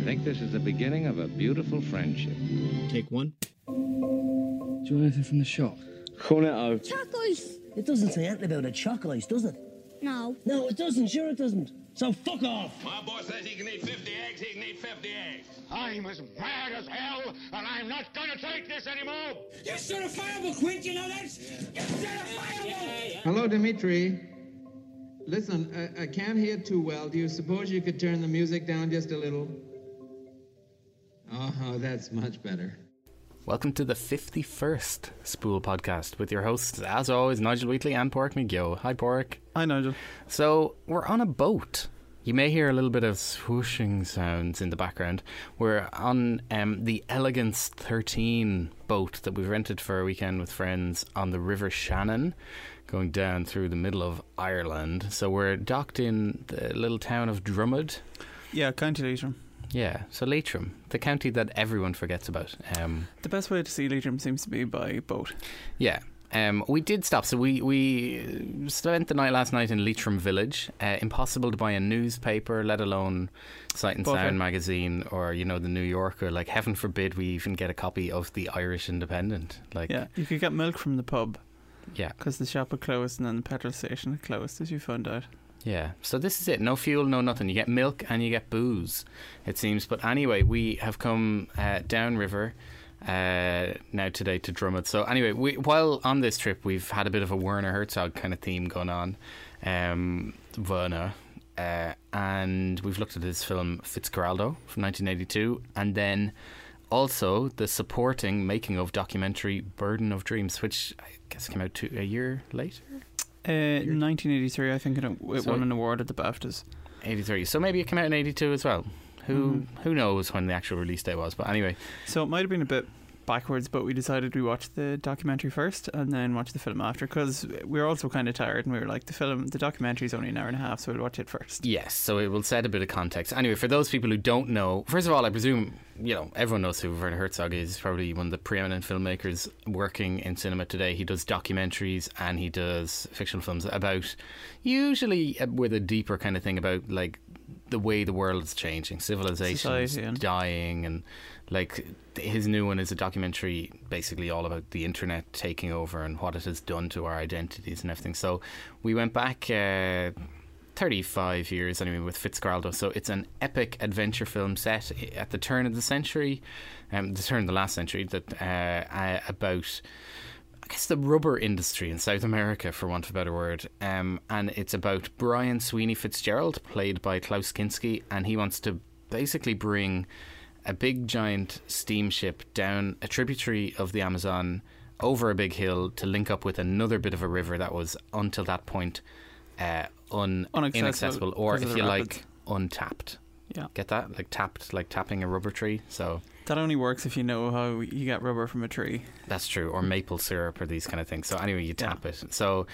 I think this is the beginning of a beautiful friendship. Take one. Do you want anything from the shop? Cornetto. Chuck ice. It doesn't say anything about a choc ice, does it? No. No, it doesn't. Sure, it doesn't. So fuck off. My boy says he can eat 50 eggs, he can eat 50 eggs. I'm as mad as hell, and I'm not gonna take this anymore. You're certifiable, Quint, you know that? You're certifiable! Hello, Dimitri. Listen, I, I can't hear too well. Do you suppose you could turn the music down just a little? Oh, that's much better. Welcome to the 51st Spool podcast with your hosts, as always, Nigel Wheatley and Pork McGill. Hi, Pork. Hi, Nigel. So, we're on a boat. You may hear a little bit of swooshing sounds in the background. We're on um, the Elegance 13 boat that we've rented for a weekend with friends on the River Shannon, going down through the middle of Ireland. So, we're docked in the little town of Drummond. Yeah, County Leitrim. Yeah, so Leitrim, the county that everyone forgets about. Um, The best way to see Leitrim seems to be by boat. yeah. Um, we did stop. So we, we spent the night last night in Leitrim Village. Uh, impossible to buy a newspaper, let alone Sight and Butter. Sound magazine or you know the New Yorker. Like heaven forbid we even get a copy of the Irish Independent. Like Yeah, you could get milk from the pub yeah, because the shop had closed and then the petrol station had closed, as you found out. Yeah. So this is it. No fuel, no nothing. You get milk and you get booze. It seems. But anyway, we have come uh, downriver. Uh, now today to Drummond. So anyway, we, while on this trip, we've had a bit of a Werner Herzog kind of theme going on. Um, Werner, uh, and we've looked at his film Fitzcarraldo from 1982, and then also the supporting making of documentary Burden of Dreams, which I guess came out two, a year later. Uh, 1983, I think it, it So- won an award at the BAFTAs. 83. So maybe it came out in 82 as well. Who who knows when the actual release date was? But anyway, So it might have been a bit backwards, but we decided we watched the documentary first and then watch the film after because we were also kind of tired and we were like, the film, the documentary is only an hour and a half, so we'll watch it first. yes. So it will set a bit of context. Anyway, for those people who don't know, first of all, I presume you know everyone knows who Werner Herzog is. Probably one of the preeminent filmmakers working in cinema today. He does documentaries and he does fictional films about usually uh, with a deeper kind of thing about like the way the world is changing, yeah. dying, and like his new one is a documentary basically all about the internet taking over and what it has done to our identities and everything. So we went back. Uh, 35 years anyway with Fitzcarraldo. So it's an epic adventure film set at the turn of the century, um, the turn of the last century, that uh, about guess the rubber industry in South America, for want of a better word. Um, and it's about Brian Sweeney Fitzgerald, played by Klaus Kinski, and he wants to basically bring a big giant steamship down a tributary of the Amazon over a big hill to link up with another bit of a river that was until that point uh, un- inaccessible, or if you rapids. like, untapped. Yeah. Get that? Like tapped, like tapping a rubber tree. So That only works if you know how you get rubber from a tree. That's true, or maple syrup, or these kind of things. So anyway, you tap it. So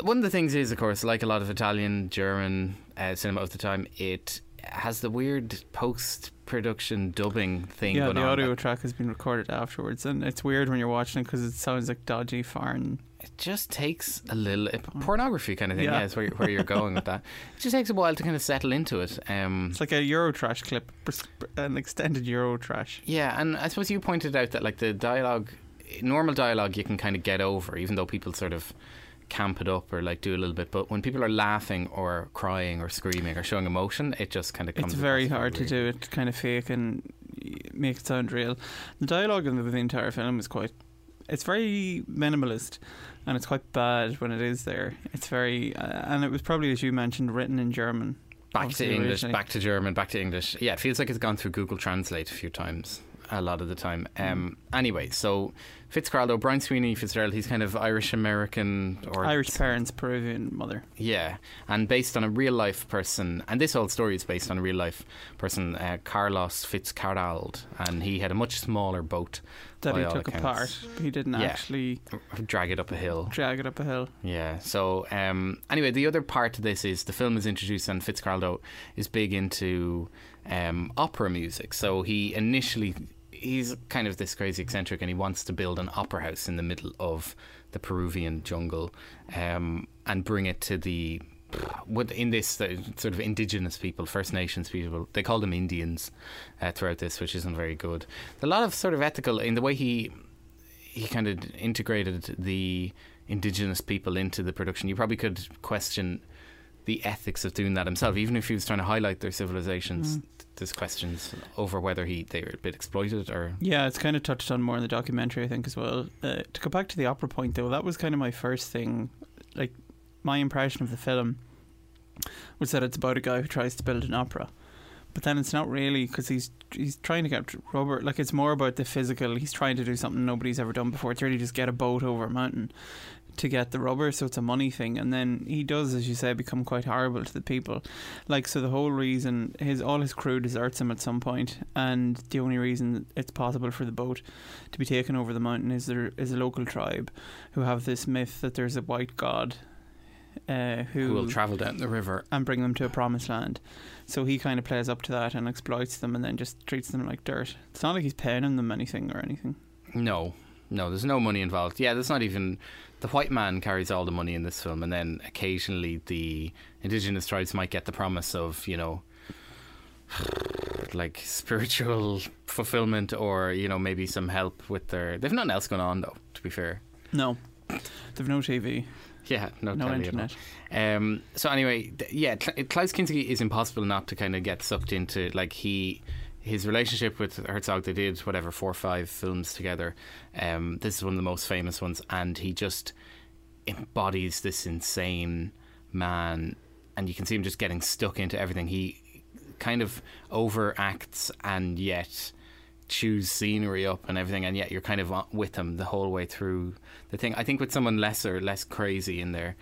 one of the things is, of course, like a lot of Italian, German uh, cinema of the time, it has the weird post production dubbing thing Yeah, the on. audio track has been recorded afterwards, and it's weird when you're watching it because it sounds like dodgy foreign. It just takes a little pornography kind of thing. Yeah. Yeah, is where, where you're going with that. It just takes a while to kind of settle into it. Um, It's like a Eurotrash clip, an extended Eurotrash. Yeah, and I suppose you pointed out that like the dialogue, normal dialogue, you can kind of get over, even though people sort of camp it up or like do a little bit. But when people are laughing or crying or screaming or showing emotion, it just kind of comes. It's very hard to do it kind of fake and make it sound real. The dialogue in the, the entire film is quite. It's very minimalist, and it's quite bad when it is there. It's very, uh, and it was probably as you mentioned, written in German. Back to English, originally. back to German, back to English. Yeah, it feels like it's gone through Google Translate a few times. A lot of the time. Mm. Um, anyway, so Fitzcarraldo, Brian Sweeney Fitzgerald, he's kind of Irish American or Irish parents, Peruvian mother. Yeah, and based on a real life person, and this whole story is based on a real life person, uh, Carlos Fitzcarrald, and he had a much smaller boat That he took accounts. apart. He didn't Yeah. actually drag it up a hill. drag it up a hill. Yeah. So um, anyway, the other part of this is the film is introduced, and Fitzcarraldo is big into um, opera music. So he initially he's kind of this crazy eccentric, and he wants to build an opera house in the middle of the Peruvian jungle um, and bring it to the in this uh, sort of indigenous people, First Nations people, they call them Indians uh, throughout this, which isn't very good. A lot of sort of ethical in the way he he kind of integrated the indigenous people into the production. You probably could question the ethics of doing that himself, even if he was trying to highlight their civilizations. Mm. There's questions over whether he they were a bit exploited or Yeah, it's kind of touched on more in the documentary, I think, as well. Uh, to go back to the opera point, though, that was kind of my first thing. Like, my impression of the film was that it's about a guy who tries to build an opera. But then it's not really because he's he's trying to get rubber. Like it's more about the physical. He's trying to do something nobody's ever done before. It's really just get a boat over a mountain to get the rubber. So it's a money thing. And then he does, as you say, become quite horrible to the people. Like so, the whole reason his all his crew deserts him at some point, and the only reason it's possible for the boat to be taken over the mountain is there is a local tribe who have this myth that there's a white god. Uh, who who will travel down the river. and bring them to a promised land. So he kind of plays up to that and exploits them and then just treats them like dirt. It's not like he's paying them anything or anything. No, no, there's no money involved. Yeah, there's not even the white man carries all the money in this film, and then occasionally the indigenous tribes might get the promise of you know. Like spiritual fulfillment, or you know, maybe some help with their. They've nothing else going on, though. To be fair, No, they've no TV, yeah, no, no telly at all. internet. Um, so anyway, th- yeah, Cl- Klaus Kinski is impossible not to kind of get sucked into. Like he, his relationship with Herzog, they did whatever four or five films together. Um, this is one of the most famous ones, and he just embodies this insane man, and you can see him just getting stuck into everything. He kind of overacts and yet chews scenery up and everything, and yet you're kind of with him the whole way through the thing. I think with someone lesser, less crazy in there,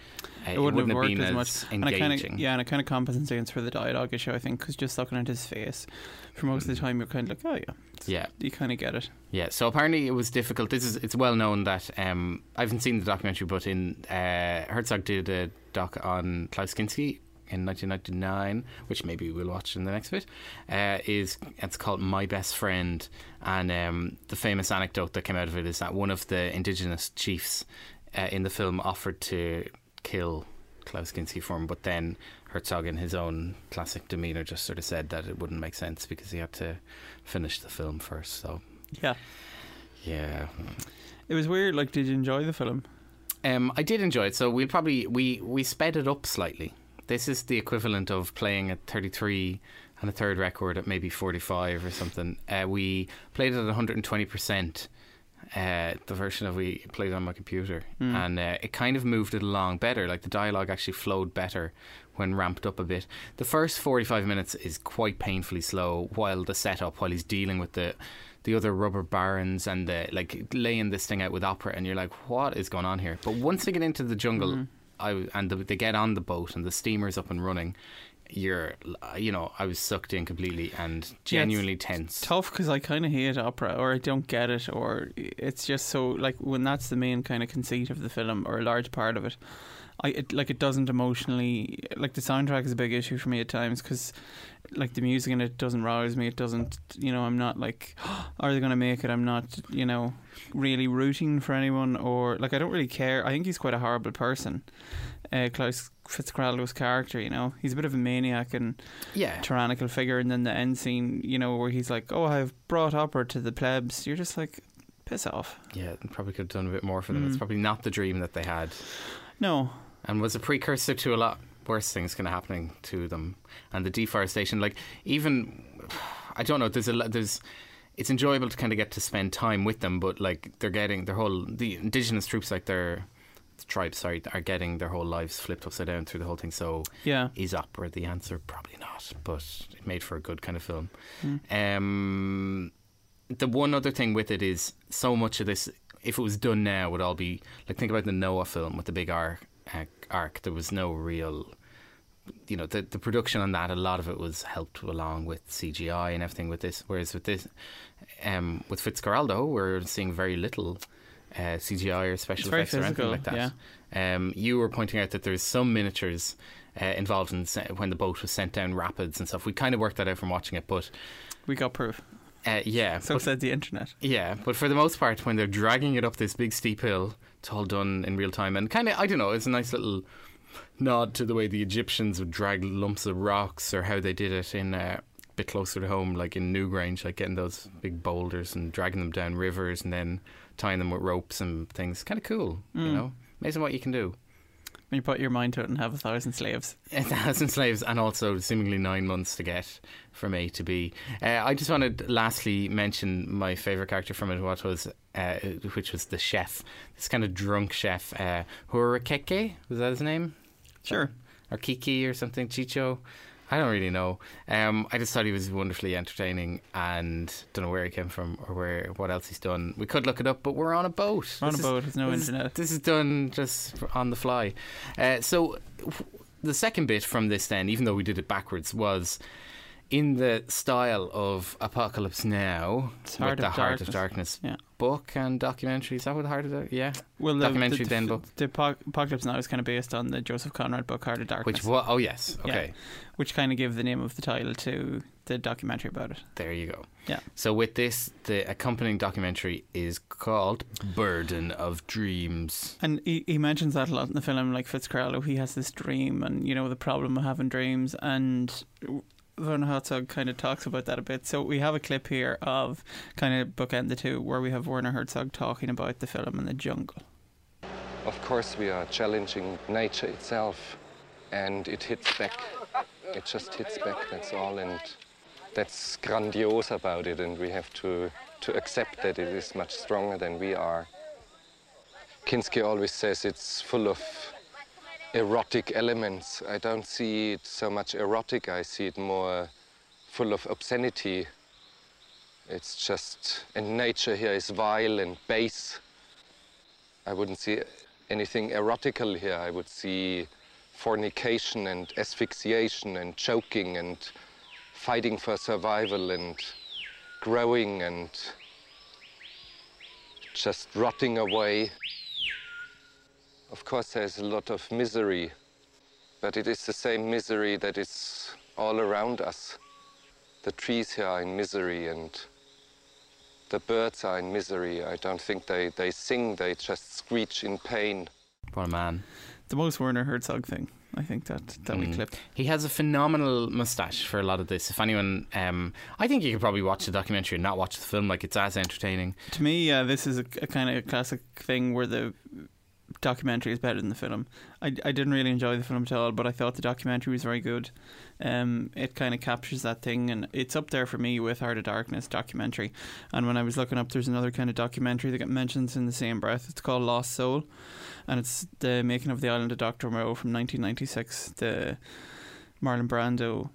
uh, It wouldn't, have worked been as much. as And it kind engaging. of yeah, and it kind of compensates for the dialogue issue. I think because just looking at his face for most of the time, you're kind of like, oh yeah, yeah, you kind of get it. yeah. So apparently it was difficult. This is it's well known that um, I haven't seen the documentary, but in uh, Herzog did a doc on Klaus Kinski in 1999, which maybe we'll watch in the next bit. Uh, is it's called My Best Friend, and um, the famous anecdote that came out of it is that one of the indigenous chiefs uh, in the film offered to kill Klaus Kinski for him, but then Herzog, in his own classic demeanor, just sort of said that it wouldn't make sense because he had to finish the film first. So Yeah, yeah, it was weird. Like, did you enjoy the film? um, I did enjoy it. So we'll probably we we sped it up slightly. This is the equivalent of playing at 33 and a third record at maybe 45 or something. Uh, we played it at 120 percent. Uh, the version of we played on my computer, and uh, it kind of moved it along better. Like the dialogue actually flowed better when ramped up a bit. The first forty-five minutes is quite painfully slow, while the setup, while he's dealing with the the other rubber barons and the like laying this thing out with opera, and you're like, what is going on here? But once they get into the jungle, I and the, they get on the boat and the steamer's up and running. You're, you know, I was sucked in completely and genuinely tense. tough because I kind of hate opera or I don't get it or it's just so like when that's the main kind of conceit of the film or a large part of it I it, like it doesn't emotionally like the soundtrack is a big issue for me at times because like the music in it doesn't rouse me it doesn't you know I'm not like are they going to make it I'm not you know really rooting for anyone or like I don't really care I think he's quite a horrible person uh, Klaus Fitzcarraldo's character you know he's a bit of a maniac and yeah, tyrannical figure, and then the end scene, you know, where he's like, "Oh, I've brought opera to the plebs." You're just like, piss off. yeah, probably could have done a bit more for them. Mm. It's probably not the dream that they had. No, and was a precursor to a lot worse things kind of happening to them. And the deforestation like even i don't know there's a there's it's enjoyable to kind of get to spend time with them but like they're getting their whole the indigenous troops like their tribes sorry are getting their whole lives flipped upside down through the whole thing. So yeah, is opera the answer? Probably not but it made for a good kind of film. Mm. um the one other thing with it is so much of this if it was done now would all be like think about the noah film with the big ark ark there was no real you know the the production on that a lot of it was helped along with CGI and everything with this whereas with this um with Fitzcarraldo we're seeing very little uh, CGI or special effects or anything like that um you were pointing out that there's some miniatures uh, involved in when the boat was sent down rapids and stuff we kind of worked that out from watching it but we got proof. uh, yeah So but- said the internet. yeah, but for the most part, when they're dragging it up this big steep hill, it's all done in real time, and kind of I don't know, it's a nice little nod to the way the Egyptians would drag lumps of rocks, or how they did it in uh, a bit closer to home, like in Newgrange, like getting those big boulders and dragging them down rivers and then tying them with ropes and things. Kind of cool, you Mm. know. Amazing what you can do. When you put your mind to it and have a thousand slaves. A thousand slaves, and also seemingly nine months to get from A to B. Uh, I just wanted to lastly mention my favorite character from it, what was uh, which was the chef, this kind of drunk chef, uh, Huerequeque, was that his name? Sure. Or Kiki or something, Chicho. I don't really know. Um, I just thought he was wonderfully entertaining, and don't know where he came from or where what else he's done. We could look it up, but we're on a boat. On a This is- boat with no this is- internet. This is done just on the fly. Uh, so w- the second bit from this, then, even though we did it backwards, was in the style of Apocalypse Now, It's with the Heart Darkness. of Darkness Yeah. book and documentary. Is that what the Heart of Darkness? Yeah. Well, the, documentary the, then book. The Apoc- Apocalypse Now is kind of based on the Joseph Conrad book Heart of Darkness. Which what? Oh yes. Yeah. Okay. Which kind of gave the name of the title to the documentary about it. There you go. Yeah. So with this, the accompanying documentary is called "Burden of Dreams." And he, he mentions that a lot in the film, like Fitzcarraldo, he has this dream and, you know, the problem of having dreams. And Werner Herzog kind of talks about that a bit. So we have a clip here of kind of bookend the two where we have Werner Herzog talking about the film in the jungle. Of course, we are challenging nature itself, and it hits back. It just hits back, that's all, and that's grandiose about it, and we have to, to accept that it is much stronger than we are. Kinski always says it's full of erotic elements. I don't see it so much erotic, I see it more full of obscenity. It's just, and nature here is vile and base. I wouldn't see anything erotical here. I would see fornication and asphyxiation and choking and fighting for survival and growing and just rotting away. Of course, there's a lot of misery, but it is the same misery that is all around us. The trees here are in misery and the birds are in misery. I don't think they, they sing, they just screech in pain. What a man. The most Werner Herzog thing, I think, that, that we Mm. clipped. He has a phenomenal mustache for a lot of this. If anyone, um, I think you could probably watch the documentary and not watch the film. Like it's as entertaining. To me, uh, this is a, a kind of classic thing where the documentary is better than the film. I, I didn't really enjoy the film at all, but I thought the documentary was very good. Um, it kind of captures that thing, and it's up there for me with Heart of Darkness documentary. And when I was looking up, there's another kind of documentary that got mentioned in the same breath. It's called Lost Soul, and it's the making of the Island of Doctor Moreau from 1996. The Marlon Brando.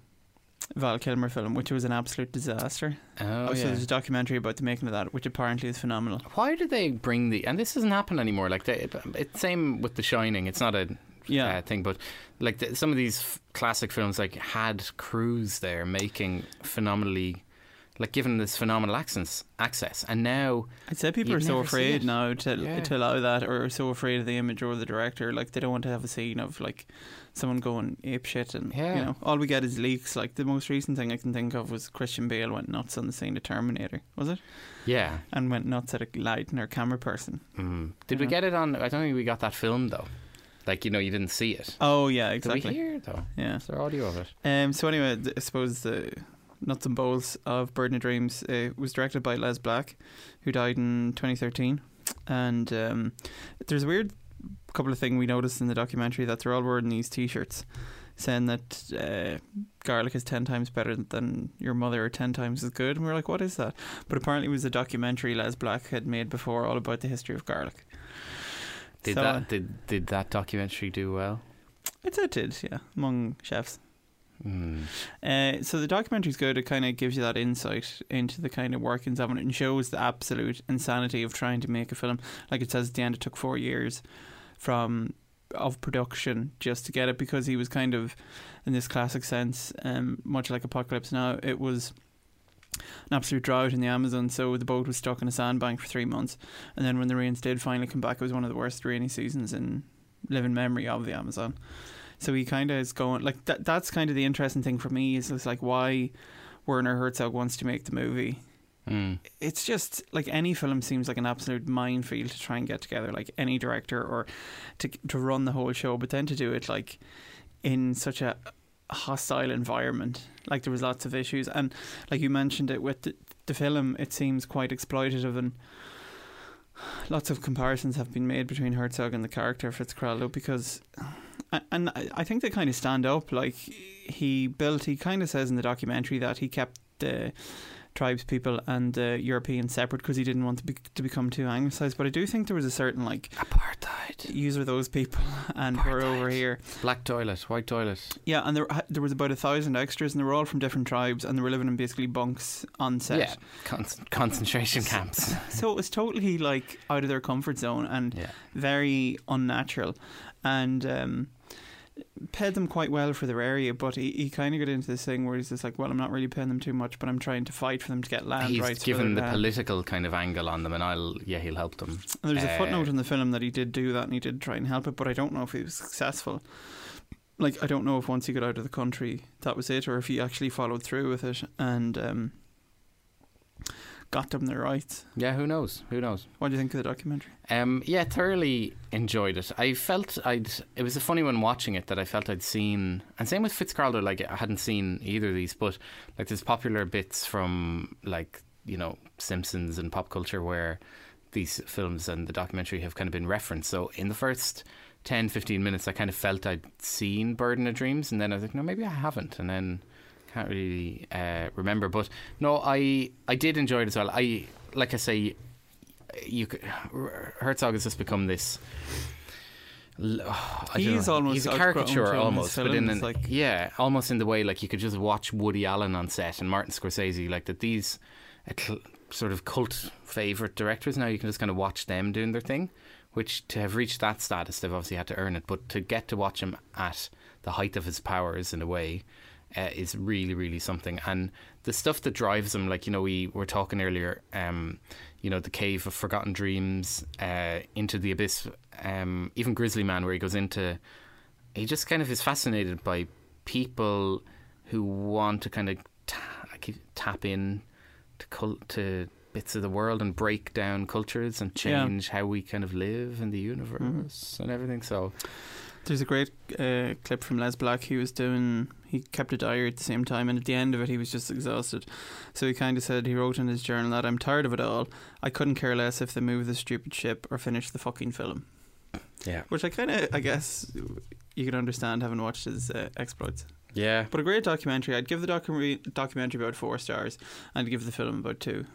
Val Kilmer film, which was an absolute disaster. Oh, so yeah. there's a documentary about the making of that, which apparently is phenomenal. Why do they bring the? And this doesn't happen anymore. Like they, it's same with The Shining. It's not a Yeah. uh, thing, but like the, some of these f- classic films, like had crews there making phenomenally, like given this phenomenal access, access, and now I'd say people are so afraid now to Yeah. to allow that, or so afraid of the image or the director. Like they don't want to have a scene of like someone going ape shit, and Yeah. you know, all we get is leaks. Like the most recent thing I can think of was Christian Bale went nuts on the scene of Terminator, was it? Yeah. And went nuts at a lighting or camera person. Mm. Did we Yeah. get it on? I don't think we got that film though. Like you know, you didn't see it. Oh yeah, exactly Did we hear it though? Yeah. Is there audio of it? Um. So anyway, I suppose the nuts and bolts of Burden of Dreams uh, was directed by Les Blank, who died in 2013, and um, there's a weird couple of things we noticed in the documentary that they're all wearing these T-shirts. Saying that uh, garlic is ten times better than your mother, or ten times as good, and we are like, "What is that?" But apparently, it was a documentary Les Blank had made before, all about the history of garlic. Did So, that did did that documentary do well? It it did, yeah, among chefs. Mm. Uh, so the documentary's good. It kind of gives you that insight into the kind of workings of it and shows the absolute insanity of trying to make a film. Like it says at the end, it took four years from of production just to get it because he was kind of in this classic sense, um, much like Apocalypse Now. It was an absolute drought in the Amazon, so the boat was stuck in a sandbank for three months. And then when the rains did finally come back, it was one of the worst rainy seasons in living memory of the Amazon. So he kind of is going like that. That's kind of the interesting thing for me is it's like why Werner Herzog wants to make the movie Mm. it's just like any film seems like an absolute minefield to try and get together, like any director or to to run the whole show, but then to do it like in such a hostile environment. Like there was lots of issues, and like you mentioned it with the, the film, it seems quite exploitative and. Lots of comparisons have been made between Herzog and the character Fitzcarraldo because, and I I think they kind of stand up. Like he built, he kind of says in the documentary that he kept the tribes people and the Europeans separate because he didn't want to be, to become too anglicised. But I do think there was a certain like apartheid. Use are those people, and we're over here. Black toilet, white toilet. Yeah, and there there was about a thousand extras, and they were all from different tribes, and they were living in basically bunks on set. Yeah, Con- concentration camps. so it was totally like out of their comfort zone and yeah. very unnatural, and. Um, paid them quite well for their area, but he, he kind of got into this thing where he's just like, well, I'm not really paying them too much, but I'm trying to fight for them to get land he's rights. given the land. political kind of angle on them, and I'll yeah, he'll help them. And there's uh, a footnote in the film that he did do that, and he did try and help it, but I don't know if he was successful. Like, I don't know if once he got out of the country that was it, or if he actually followed through with it and um, got them their rights. Yeah, who knows? Who knows? What do you think of the documentary? Um, yeah, thoroughly enjoyed it. I felt I'd. It was a funny one watching it that I felt I'd seen, and same with Fitzcarraldo. Like I hadn't seen either of these, but like there's popular bits from like you know Simpsons and pop culture where these films and the documentary have kind of been referenced. So in the first 10, 15 minutes, I kind of felt I'd seen Burden of Dreams, and then I was like, no, maybe I haven't, and then can't really uh, remember. But no, I I did enjoy it as well. I like I say, you could, Herzog has just become this. Oh, he's know, almost he's a caricature almost, but in an, like yeah, almost in the way like you could just watch Woody Allen on set and Martin Scorsese, like that. These cl- sort of cult favorite directors now you can just kind of watch them doing their thing. Which to have reached that status, they've obviously had to earn it. But to get to watch him at the height of his powers, in a way, uh, is really, really something. And the stuff that drives him, like, you know, we were talking earlier, um, you know, the Cave of Forgotten Dreams, uh, Into the Abyss, um, even Grizzly Man, where he goes into, he just kind of is fascinated by people who want to kind of ta- tap in to cult, to bits of the world and break down cultures and change yeah. how we kind of live in the universe mm. and everything. So there's a great uh, clip from Les Blank. He was doing, he kept a diary at the same time, and at the end of it, he was just exhausted. So he kind of said, he wrote in his journal that I'm tired of it all. I couldn't care less if they move the stupid ship or finish the fucking film. Yeah. Which I kind of, I guess, you can understand having watched his uh, exploits. Yeah. But a great documentary. I'd give the documentary documentary about four stars, and I'd give the film about two.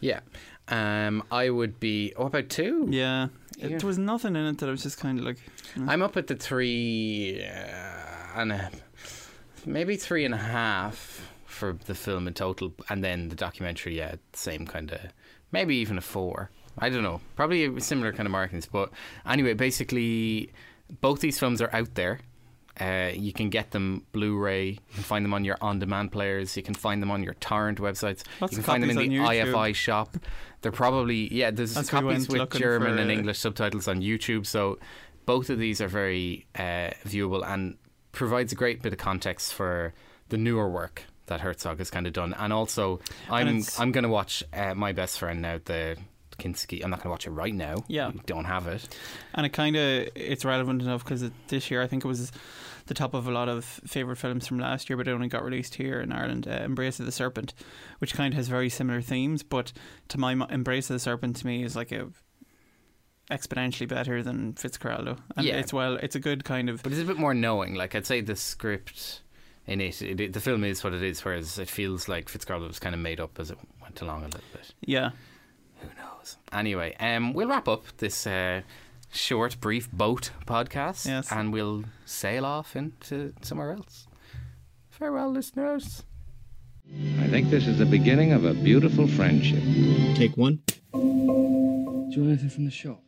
Yeah. Um, I would be. Oh, about two? Yeah. yeah. There was nothing in it that I was just kind of like. You know. I'm up at the three uh, and a, maybe three and a half for the film in total, and then the documentary, yeah, same kind of, maybe even a four. I don't know. Probably similar kind of markings. But anyway, basically, both these films are out there. Uh, you can get them Blu-ray. You can find them on your on-demand players. You can find them on your torrent websites. Lots you can find them in the YouTube. IFI shop. They're probably yeah. There's That's copies we with German and English subtitles on YouTube. So both of these are very uh, viewable and provides a great bit of context for the newer work that Herzog has kind of done. And also, I'm I'm going to watch uh, my best friend now the. Kinski. I'm not going to watch it right now. Yeah, we don't have it, and it kind of it's relevant enough because this year I think it was the top of a lot of favorite films from last year, but it only got released here in Ireland. Uh, Embrace of the Serpent, which kind of has very similar themes, but to my Embrace of the Serpent to me is like a exponentially better than Fitzcarraldo, and Yeah. it's well, it's a good kind of but it's a bit more knowing. Like I'd say the script in it, it, it- the film is what it is, whereas it feels like Fitzcarraldo was kind of made up as it went along a little bit. yeah. Who knows? Anyway, um, we'll wrap up this uh, short, brief boat podcast, Yes. and we'll sail off into somewhere else. Farewell, listeners. I think this is the beginning of a beautiful friendship. Take one. Do you want anything from the shop?